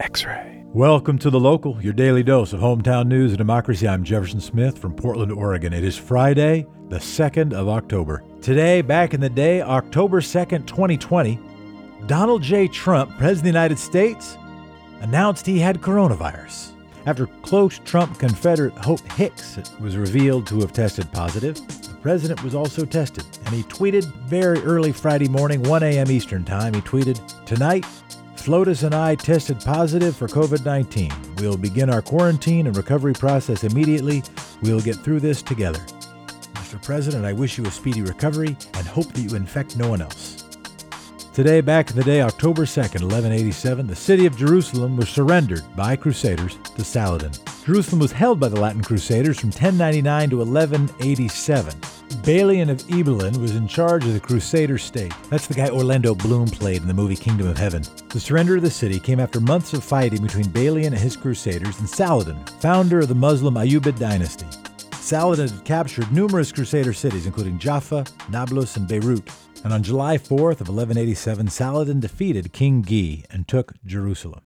X ray. Welcome to The Local, your daily dose of hometown news and democracy. I'm Jefferson Smith from Portland, Oregon. It is Friday, the 2nd of October. Today, back in the day, October 2nd, 2020, Donald J. Trump, President of the United States, announced he had coronavirus. After close Trump Confederate Hope Hicks was revealed to have tested positive, the president was also tested, and he tweeted very early Friday morning, 1 a.m. Eastern Time. He tweeted, Tonight, Flotus and I tested positive for COVID 19. We'll begin our quarantine and recovery process immediately. We'll get through this together. Mr. President, I wish you a speedy recovery and hope that you infect no one else. Today, back in the day, October 2nd, 1187, the city of Jerusalem was surrendered by Crusaders to Saladin. Jerusalem was held by the Latin Crusaders from 1099 to 1187. Balian of Ibelin was in charge of the Crusader state. That's the guy Orlando Bloom played in the movie Kingdom of Heaven. The surrender of the city came after months of fighting between Balian and his Crusaders and Saladin, founder of the Muslim Ayyubid dynasty. Saladin had captured numerous Crusader cities, including Jaffa, Nablus, and Beirut. And on July 4th of 1187, Saladin defeated King Guy and took Jerusalem.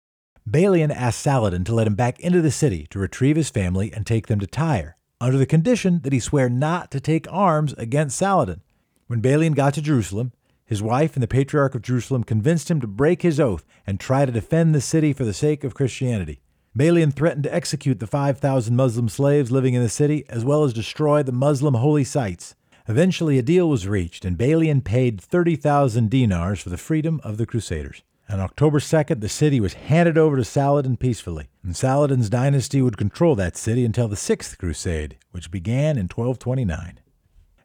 Balian asked Saladin to let him back into the city to retrieve his family and take them to Tyre, under the condition that he swear not to take arms against Saladin. When Balian got to Jerusalem, his wife and the Patriarch of Jerusalem convinced him to break his oath and try to defend the city for the sake of Christianity. Balian threatened to execute the 5,000 Muslim slaves living in the city, as well as destroy the Muslim holy sites. Eventually, a deal was reached, and Balian paid 30,000 dinars for the freedom of the Crusaders. On October 2nd, the city was handed over to Saladin peacefully, and Saladin's dynasty would control that city until the Sixth Crusade, which began in 1229.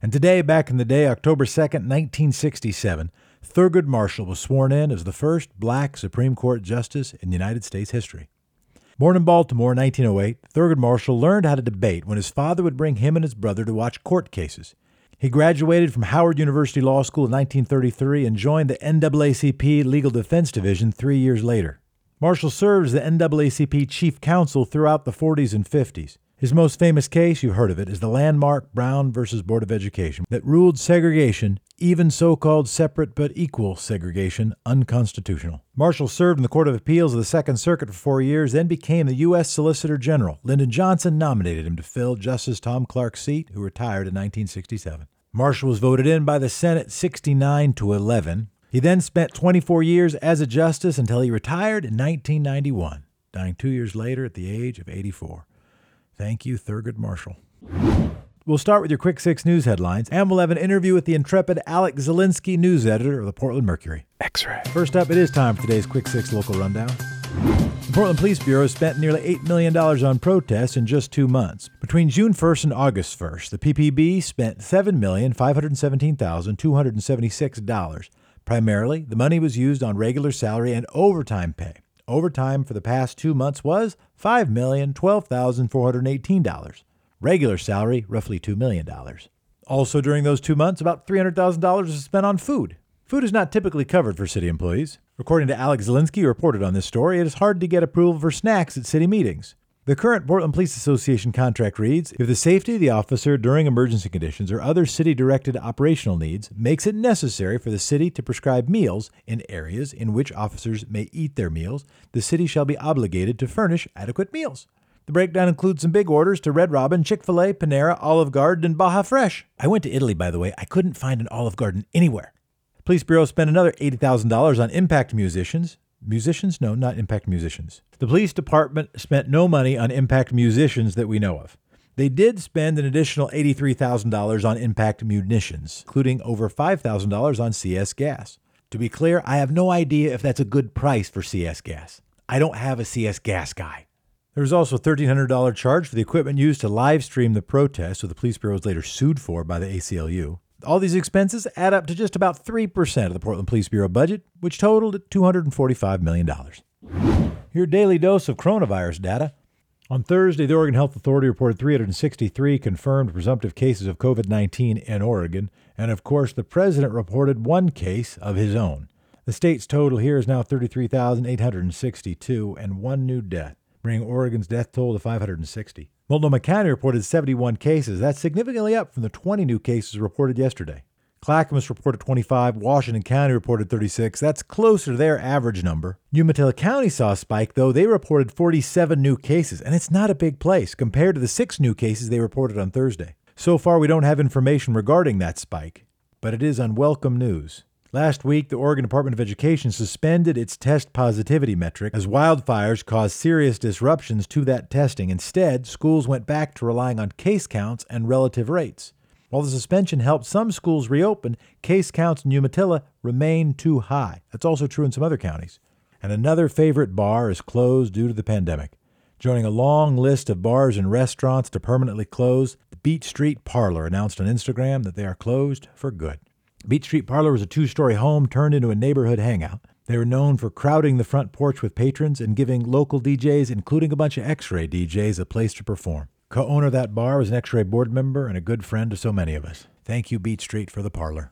And today, back in the day, October 2nd, 1967, Thurgood Marshall was sworn in as the first black Supreme Court justice in United States history. Born in Baltimore in 1908, Thurgood Marshall learned how to debate when his father would bring him and his brother to watch court cases. He graduated from Howard University Law School in 1933 and joined the NAACP Legal Defense Division three years later. Marshall served as the NAACP chief counsel throughout the 40s and 50s. His most famous case, you've heard of it, is the landmark Brown versus Board of Education that ruled segregation, even so called separate but equal segregation, unconstitutional. Marshall served in the Court of Appeals of the Second Circuit for four years, then became the U.S. Solicitor General. Lyndon Johnson nominated him to fill Justice Tom Clark's seat, who retired in 1967. Marshall was voted in by the Senate 69 to 11. He then spent 24 years as a justice until he retired in 1991, dying two years later at the age of 84. Thank you, Thurgood Marshall. We'll start with your Quick Six news headlines, and we'll have an interview with the intrepid Alex Zielinski, news editor of the Portland Mercury. X ray. First up, it is time for today's Quick Six local rundown. The Portland Police Bureau spent nearly $8 million on protests in just two months. Between June 1st and August 1st, the PPB spent $7,517,276. Primarily, the money was used on regular salary and overtime pay. Overtime for the past two months was $5,012,418. Regular salary, roughly $2 million. Also, during those two months, about $300,000 was spent on food. Food is not typically covered for city employees. According to Alex Zielinski, reported on this story, it is hard to get approval for snacks at city meetings. The current Portland Police Association contract reads If the safety of the officer during emergency conditions or other city directed operational needs makes it necessary for the city to prescribe meals in areas in which officers may eat their meals, the city shall be obligated to furnish adequate meals. The breakdown includes some big orders to Red Robin, Chick fil A, Panera, Olive Garden, and Baja Fresh. I went to Italy, by the way. I couldn't find an Olive Garden anywhere. Police Bureau spent another $80,000 on impact musicians. Musicians? No, not impact musicians. The police department spent no money on impact musicians that we know of. They did spend an additional $83,000 on impact munitions, including over $5,000 on CS gas. To be clear, I have no idea if that's a good price for CS gas. I don't have a CS gas guy. There was also a $1,300 charge for the equipment used to live stream the protest, so the police bureau was later sued for by the ACLU. All these expenses add up to just about 3% of the Portland Police Bureau budget, which totaled $245 million. Your daily dose of coronavirus data. On Thursday, the Oregon Health Authority reported 363 confirmed presumptive cases of COVID 19 in Oregon, and of course, the president reported one case of his own. The state's total here is now 33,862 and one new death, bringing Oregon's death toll to 560. Multnomah County reported 71 cases. That's significantly up from the 20 new cases reported yesterday. Clackamas reported 25. Washington County reported 36. That's closer to their average number. Umatilla County saw a spike, though. They reported 47 new cases, and it's not a big place compared to the six new cases they reported on Thursday. So far, we don't have information regarding that spike, but it is unwelcome news. Last week, the Oregon Department of Education suspended its test positivity metric as wildfires caused serious disruptions to that testing. Instead, schools went back to relying on case counts and relative rates. While the suspension helped some schools reopen, case counts in Umatilla remain too high. That's also true in some other counties. And another favorite bar is closed due to the pandemic. Joining a long list of bars and restaurants to permanently close, the Beech Street Parlor announced on Instagram that they are closed for good. Beech Street Parlor was a two story home turned into a neighborhood hangout. They were known for crowding the front porch with patrons and giving local DJs, including a bunch of X ray DJs, a place to perform. Co owner of that bar was an X ray board member and a good friend to so many of us. Thank you, Beech Street, for the parlor.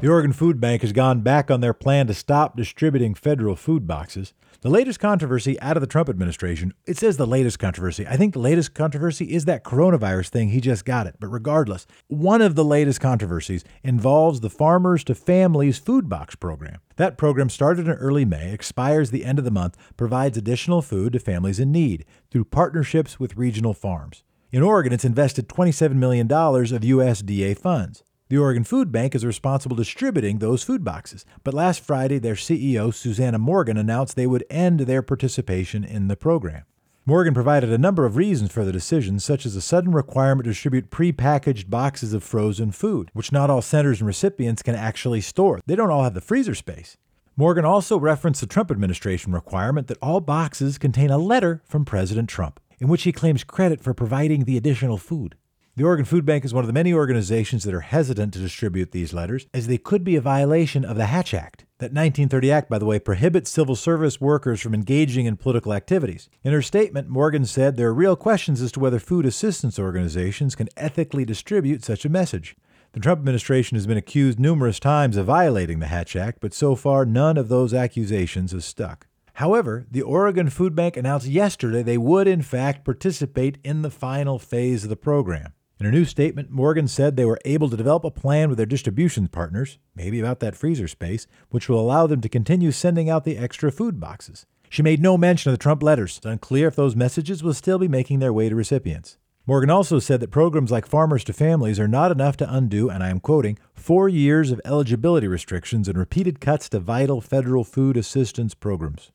The Oregon Food Bank has gone back on their plan to stop distributing federal food boxes. The latest controversy out of the Trump administration, it says the latest controversy. I think the latest controversy is that coronavirus thing. He just got it. But regardless, one of the latest controversies involves the Farmers to Families Food Box program. That program started in early May, expires the end of the month, provides additional food to families in need through partnerships with regional farms. In Oregon, it's invested $27 million of USDA funds. The Oregon Food Bank is responsible distributing those food boxes. But last Friday, their CEO, Susannah Morgan, announced they would end their participation in the program. Morgan provided a number of reasons for the decision, such as a sudden requirement to distribute prepackaged boxes of frozen food, which not all centers and recipients can actually store. They don't all have the freezer space. Morgan also referenced the Trump administration requirement that all boxes contain a letter from President Trump, in which he claims credit for providing the additional food. The Oregon Food Bank is one of the many organizations that are hesitant to distribute these letters, as they could be a violation of the Hatch Act. That 1930 Act, by the way, prohibits civil service workers from engaging in political activities. In her statement, Morgan said there are real questions as to whether food assistance organizations can ethically distribute such a message. The Trump administration has been accused numerous times of violating the Hatch Act, but so far none of those accusations has stuck. However, the Oregon Food Bank announced yesterday they would, in fact, participate in the final phase of the program. In a new statement, Morgan said they were able to develop a plan with their distribution partners, maybe about that freezer space, which will allow them to continue sending out the extra food boxes. She made no mention of the Trump letters. It's unclear if those messages will still be making their way to recipients. Morgan also said that programs like Farmers to Families are not enough to undo, and I am quoting, four years of eligibility restrictions and repeated cuts to vital federal food assistance programs.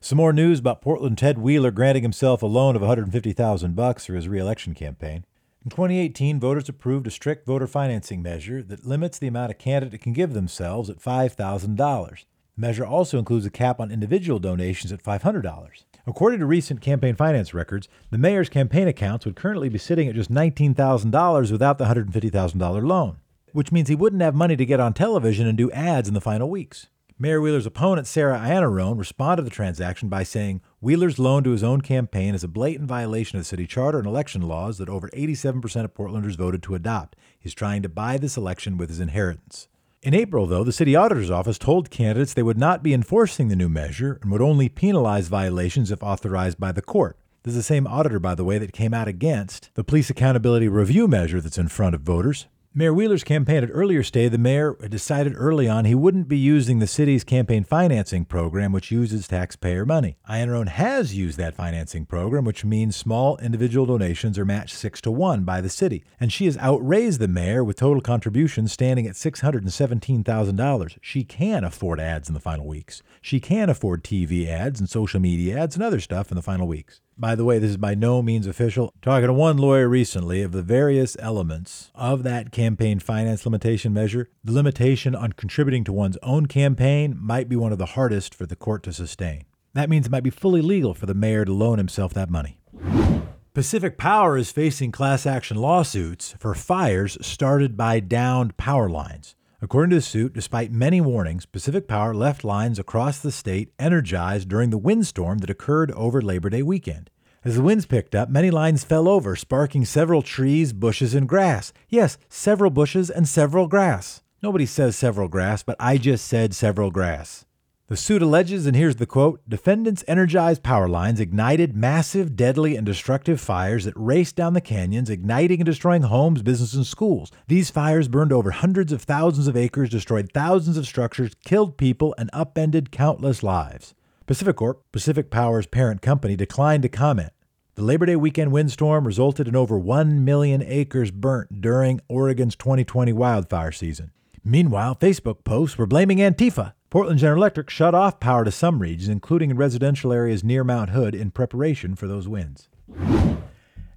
Some more news about Portland Ted Wheeler granting himself a loan of 150,000 bucks for his reelection campaign. In 2018, voters approved a strict voter financing measure that limits the amount a candidate can give themselves at $5,000. The measure also includes a cap on individual donations at $500. According to recent campaign finance records, the mayor's campaign accounts would currently be sitting at just $19,000 without the $150,000 loan, which means he wouldn't have money to get on television and do ads in the final weeks. Mayor Wheeler's opponent, Sarah Iannarone, responded to the transaction by saying Wheeler's loan to his own campaign is a blatant violation of city charter and election laws that over 87% of Portlanders voted to adopt. He's trying to buy this election with his inheritance. In April, though, the city auditor's office told candidates they would not be enforcing the new measure and would only penalize violations if authorized by the court. This is the same auditor, by the way, that came out against the police accountability review measure that's in front of voters. Mayor Wheeler's campaign had earlier stated the mayor decided early on he wouldn't be using the city's campaign financing program, which uses taxpayer money. Iannarone has used that financing program, which means small individual donations are matched six to one by the city, and she has outraised the mayor with total contributions standing at $617,000. She can afford ads in the final weeks. She can afford TV ads and social media ads and other stuff in the final weeks. By the way, this is by no means official. Talking to one lawyer recently of the various elements of that campaign finance limitation measure, the limitation on contributing to one's own campaign might be one of the hardest for the court to sustain. That means it might be fully legal for the mayor to loan himself that money. Pacific Power is facing class action lawsuits for fires started by downed power lines. According to the suit, despite many warnings, Pacific Power left lines across the state energized during the windstorm that occurred over Labor Day weekend. As the winds picked up, many lines fell over, sparking several trees, bushes, and grass. Yes, several bushes and several grass. Nobody says several grass, but I just said several grass. The suit alleges, and here's the quote Defendants energized power lines ignited massive, deadly, and destructive fires that raced down the canyons, igniting and destroying homes, businesses, and schools. These fires burned over hundreds of thousands of acres, destroyed thousands of structures, killed people, and upended countless lives. PacifiCorp, Pacific Power's parent company, declined to comment. The Labor Day weekend windstorm resulted in over 1 million acres burnt during Oregon's 2020 wildfire season. Meanwhile, Facebook posts were blaming Antifa Portland General Electric shut off power to some regions, including in residential areas near Mount Hood, in preparation for those winds.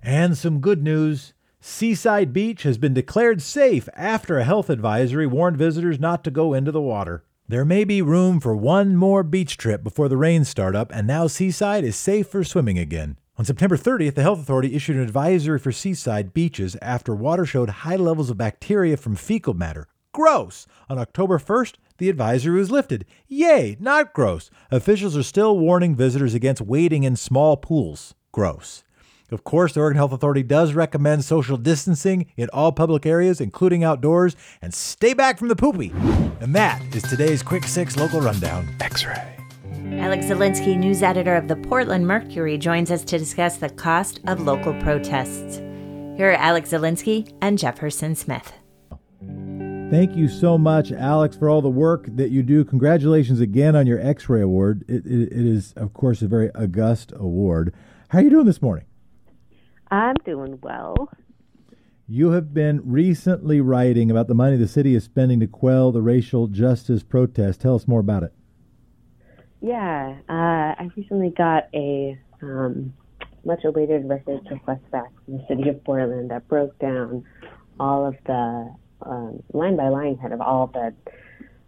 And some good news Seaside Beach has been declared safe after a health advisory warned visitors not to go into the water. There may be room for one more beach trip before the rains start up, and now Seaside is safe for swimming again. On September 30th, the Health Authority issued an advisory for seaside beaches after water showed high levels of bacteria from fecal matter. Gross! On October 1st, the advisory was lifted. Yay, not gross. Officials are still warning visitors against wading in small pools. Gross. Of course, the Oregon Health Authority does recommend social distancing in all public areas, including outdoors, and stay back from the poopy. And that is today's Quick Six local rundown. X ray. Alex Zielinski, news editor of the Portland Mercury, joins us to discuss the cost of local protests. Here are Alex Zielinski and Jefferson Smith. Thank you so much, Alex, for all the work that you do. Congratulations again on your X ray award. It, it, it is, of course, a very august award. How are you doing this morning? I'm doing well. You have been recently writing about the money the city is spending to quell the racial justice protest. Tell us more about it. Yeah, uh, I recently got a um, much awaited records request back from the city of Portland that broke down all of the um, line by line kind of all the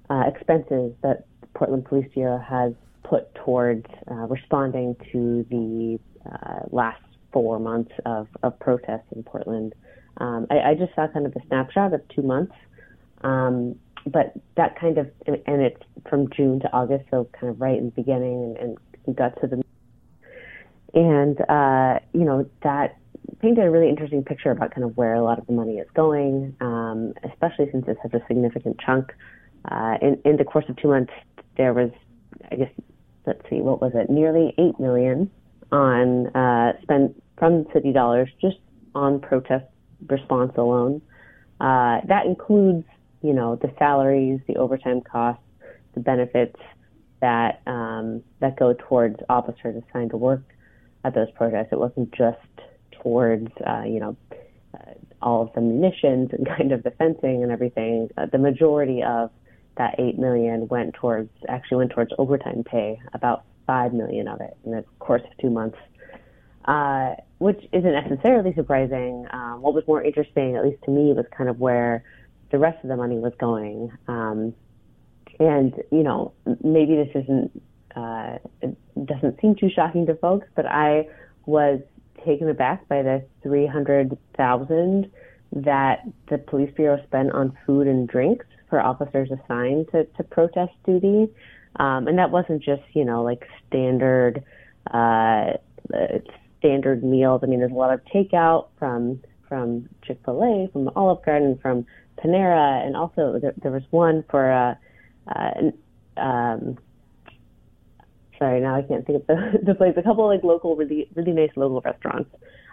uh, expenses that Portland Police Bureau has put towards uh, responding to the uh, last four months of, of protests in Portland. Um, I, I, just saw kind of a snapshot of two months, um, but that kind of, and it's from June to August, so kind of right in the beginning and, and got to the, and, uh, you know, that painted a really interesting picture about kind of where a lot of the money is going, um, especially since it's such a significant chunk. Uh, in, in the course of two months, there was, I guess, let's see, what was it? Nearly eight million on uh, spent from city dollars just on protest response alone. Uh, that includes, you know, the salaries, the overtime costs, the benefits that um, that go towards officers assigned to work at those protests. It wasn't just towards, uh, you know, uh, all of the munitions and kind of the fencing and everything. Uh, the majority of that eight million went towards actually went towards overtime pay. About five million of it in the course of two months, uh, which isn't necessarily surprising. Um, what was more interesting, at least to me, was kind of where the rest of the money was going. Um, and you know, maybe this isn't uh, it doesn't seem too shocking to folks, but I was taken aback by the 300,000 that the police bureau spent on food and drinks for officers assigned to, to protest duty. Um, and that wasn't just, you know, like standard, uh, standard meals. I mean, there's a lot of takeout from, from Chick-fil-A, from Olive Garden, from Panera, and also there, there was one for, uh, uh, um, sorry, now I can't think of the, the place. A couple of like local, really, really nice local restaurants.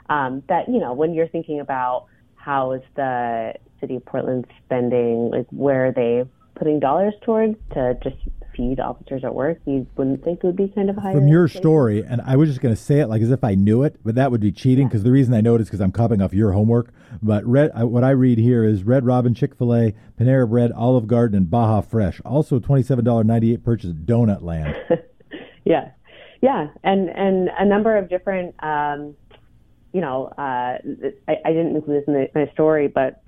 Um, that you know, when you're thinking about how is the city of Portland spending, like where are they putting dollars towards to just feed officers at work, you wouldn't think it would be kind of high. From your story, and I was just going to say it like as if I knew it, but that would be cheating because yeah. the reason I know it is because I'm copying off your homework. But red, what I read here is Red Robin, Chick Fil A, Panera Bread, Olive Garden, and Baja Fresh. Also, twenty seven dollar ninety eight purchase at Donut Land. Yeah, yeah, and and a number of different. Um, you know, uh, I, I didn't include this in the, my story, but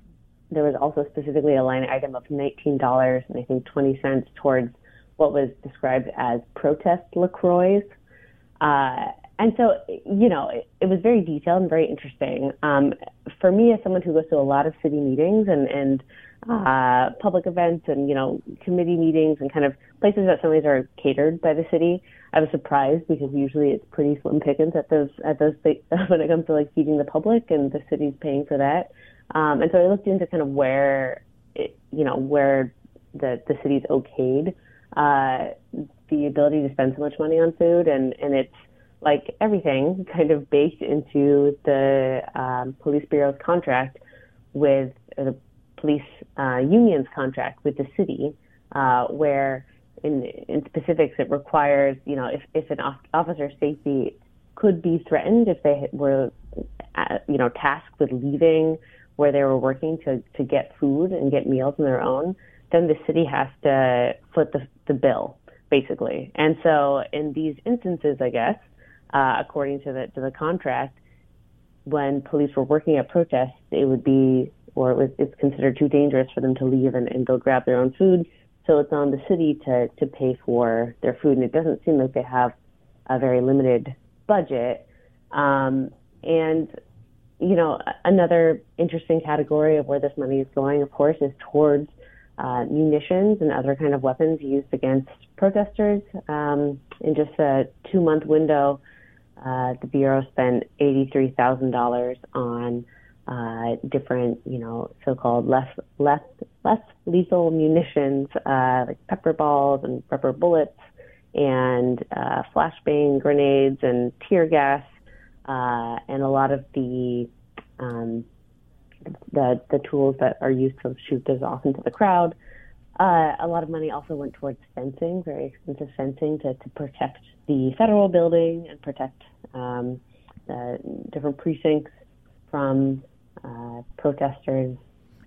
there was also specifically a line item of nineteen dollars and I think twenty cents towards what was described as protest Lacroix. Uh, and so, you know, it, it, was very detailed and very interesting. Um, for me, as someone who goes to a lot of city meetings and, and uh, public events and, you know, committee meetings and kind of places that some these are catered by the city, I was surprised because usually it's pretty slim pickings at those at those when it comes to like feeding the public and the city's paying for that. Um, and so I looked into kind of where it, you know where the the city's okayed uh, the ability to spend so much money on food, and and it's like everything kind of baked into the um, police bureau's contract with the police uh, union's contract with the city, uh, where in in specifics it requires you know if if an officer's safety could be threatened if they were uh, you know tasked with leaving where they were working to to get food and get meals on their own, then the city has to foot the the bill basically. And so in these instances, I guess, uh, according to the to the contract, when police were working at protests, it would be or it was, it's considered too dangerous for them to leave and, and go grab their own food. So it's on the city to to pay for their food, and it doesn't seem like they have a very limited budget. Um, and you know, another interesting category of where this money is going, of course, is towards uh, munitions and other kind of weapons used against protesters. Um, in just a two-month window, uh, the bureau spent eighty-three thousand dollars on uh, different, you know, so-called less less less lethal munitions uh, like pepper balls and rubber bullets and uh, flashbang grenades and tear gas uh, and a lot of the um, the the tools that are used to shoot those off into the crowd. Uh, a lot of money also went towards fencing, very expensive fencing to, to protect the federal building and protect um, different precincts from uh, protesters.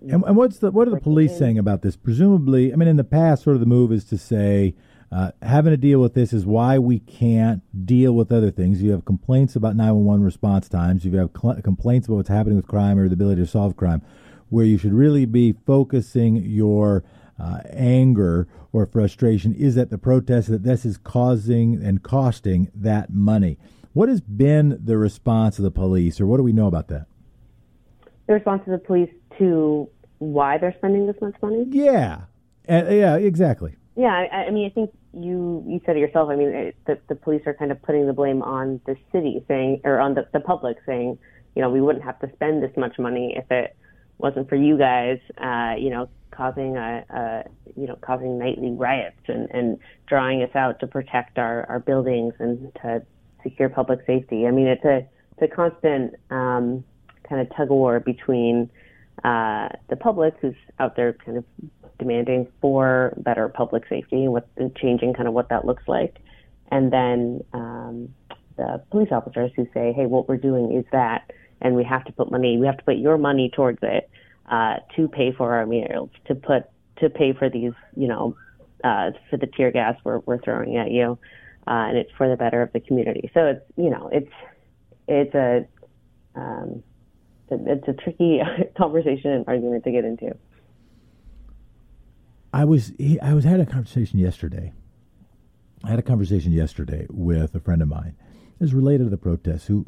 And, and, what's the what are the police saying about this? Presumably, I mean, in the past, sort of the move is to say uh, having to deal with this is why we can't deal with other things. You have complaints about 911 response times. You have cl- complaints about what's happening with crime or the ability to solve crime, where you should really be focusing your uh, anger or frustration is at the protest that this is causing and costing that money. What has been the response of the police, or what do we know about that? The response of the police to why they're spending this much money? Yeah, uh, yeah, exactly. Yeah, I, I mean, I think you you said it yourself. I mean, it, the the police are kind of putting the blame on the city, saying, or on the the public, saying, you know, we wouldn't have to spend this much money if it wasn't for you guys, uh, you know, causing a, a you know causing nightly riots and and drawing us out to protect our our buildings and to secure public safety. I mean, it's a it's a constant um, kind of tug of war between uh, the public who's out there kind of demanding for better public safety and what changing kind of what that looks like, and then um, the police officers who say, "Hey, what we're doing is that, and we have to put money, we have to put your money towards it uh, to pay for our meals, to put to pay for these, you know, uh, for the tear gas we're we're throwing at you, uh, and it's for the better of the community. So it's you know it's it's a um, it's a tricky conversation and argument to get into. I was I was had a conversation yesterday. I had a conversation yesterday with a friend of mine. Is related to the protests. Who,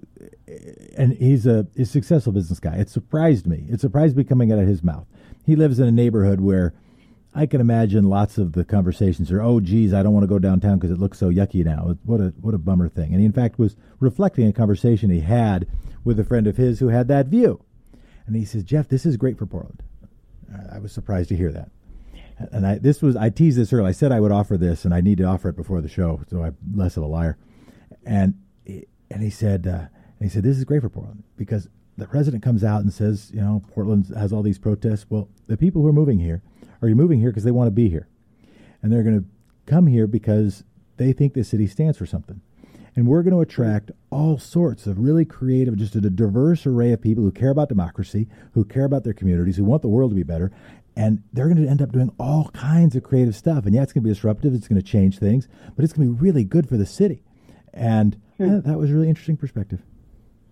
and he's a, a successful business guy. It surprised me. It surprised me coming out of his mouth. He lives in a neighborhood where I can imagine lots of the conversations are, oh, geez, I don't want to go downtown because it looks so yucky now. What a what a bummer thing. And he, in fact, was reflecting a conversation he had with a friend of his who had that view. And he says, Jeff, this is great for Portland. I was surprised to hear that and I this was I teased this earlier. I said I would offer this, and I need to offer it before the show, so I'm less of a liar. And and he said uh, and he said this is great for Portland because the president comes out and says, you know, Portland has all these protests. Well, the people who are moving here are you moving here because they want to be here, and they're going to come here because they think the city stands for something. And we're going to attract all sorts of really creative, just a diverse array of people who care about democracy, who care about their communities, who want the world to be better, and they're going to end up doing all kinds of creative stuff. And yeah, it's going to be disruptive. It's going to change things, but it's going to be really good for the city. And hmm. yeah, that was a really interesting perspective.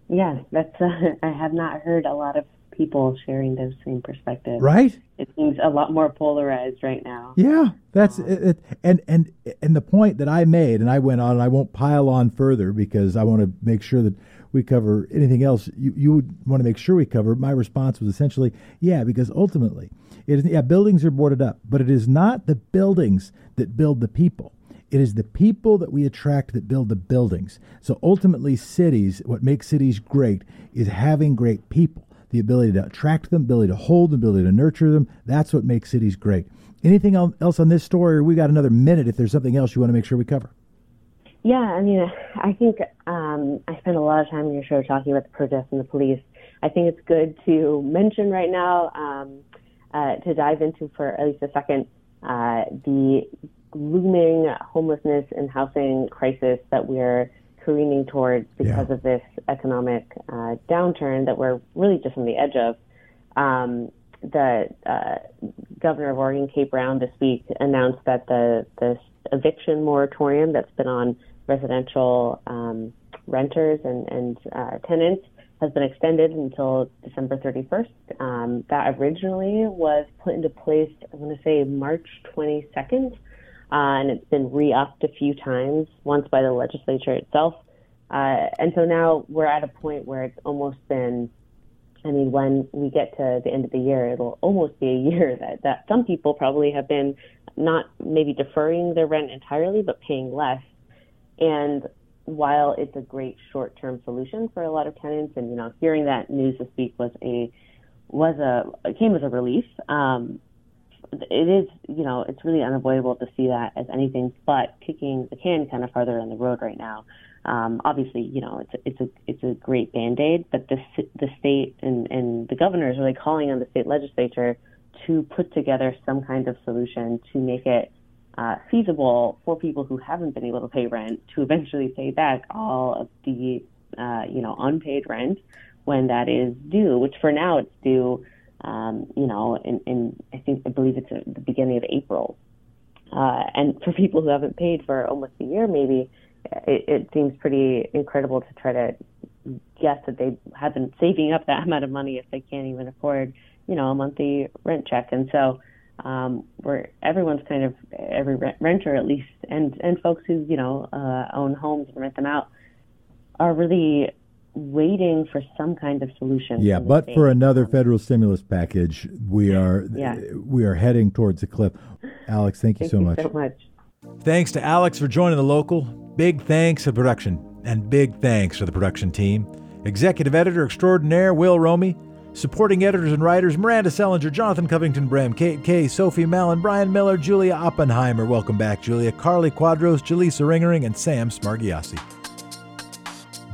Yeah, that's. Uh, I have not heard a lot of people sharing those same perspectives. Right. It seems a lot more polarized right now. Yeah, that's um, it, it, And and and the point that I made, and I went on, and I won't pile on further because I want to make sure that we cover anything else you you would want to make sure we cover. My response was essentially, yeah, because ultimately it is, yeah, buildings are boarded up, but it is not the buildings that build the people. It is the people that we attract that build the buildings. So ultimately, cities, what makes cities great is having great people. The ability to attract them, ability to hold them, ability to nurture them. That's what makes cities great. Anything else on this story, or we got another minute if there's something else you want to make sure we cover? Yeah, I mean, I think um, I spent a lot of time in your show talking about the protests and the police. I think it's good to mention right now, um, uh, to dive into for at least a second, uh, the looming homelessness and housing crisis that we're careening towards because yeah. of this economic uh, downturn that we're really just on the edge of. Um, the uh, governor of Oregon, Kate Brown, this week announced that the the eviction moratorium that's been on residential um, renters and, and uh, tenants has been extended until December 31st. Um, that originally was put into place, I want to say March 22nd, uh, and it's been re-upped a few times, once by the legislature itself. Uh, and so now we're at a point where it's almost been, I mean, when we get to the end of the year, it'll almost be a year that, that some people probably have been not maybe deferring their rent entirely, but paying less. And while it's a great short-term solution for a lot of tenants, and you know, hearing that news this week was a was a came as a relief. Um, it is, you know, it's really unavoidable to see that as anything but kicking the can kind of farther down the road right now. Um, obviously, you know, it's a, it's a it's a great band aid, but the the state and and the governor is really calling on the state legislature to put together some kind of solution to make it uh, feasible for people who haven't been able to pay rent to eventually pay back all of the uh, you know unpaid rent when that is due. Which for now it's due, um, you know, in, in I think I believe it's at the beginning of April. Uh, and for people who haven't paid for almost a year, maybe it, it seems pretty incredible to try to guess that they have been saving up that amount of money if they can't even afford, you know, a monthly rent check. And so um, where everyone's kind of every renter at least, and and folks who you know uh, own homes and rent them out are really waiting for some kind of solution. Yeah, but for another federal stimulus package, we are yeah. we are heading towards a cliff. Alex, thank you thank so you much. So much. Thanks to Alex for joining the local. Big thanks to production, and big thanks to the production team. Executive editor extraordinaire Will Romy. Supporting editors and writers Miranda Sellinger, Jonathan Covington Brem, Kate Kay, Sophie Mallon, Brian Miller, Julia Oppenheimer. Welcome back, Julia. Carly Quadros, Jaleesa Ringering, and Sam Smargiassi.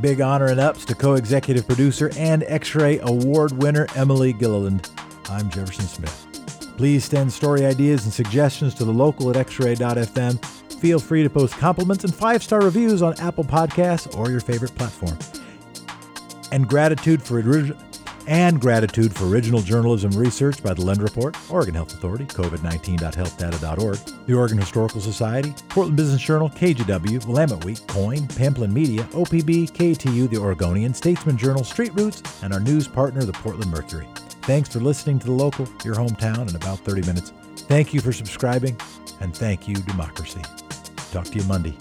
Big honor and ups to co executive producer and X Ray Award winner Emily Gilliland. I'm Jefferson Smith. Please send story ideas and suggestions to the local at xray.fm. Feel free to post compliments and five star reviews on Apple Podcasts or your favorite platform. And gratitude for original and gratitude for original journalism research by the Lund Report, Oregon Health Authority, COVID19.healthdata.org, the Oregon Historical Society, Portland Business Journal, KGW, Willamette Week, KOIN, Pamplin Media, OPB, KATU, the Oregonian, Statesman Journal, Street Roots, and our news partner, the Portland Mercury. Thanks for listening to The Local, your hometown, in about 30 minutes. Thank you for subscribing, and thank you, Democracy. Talk to you Monday.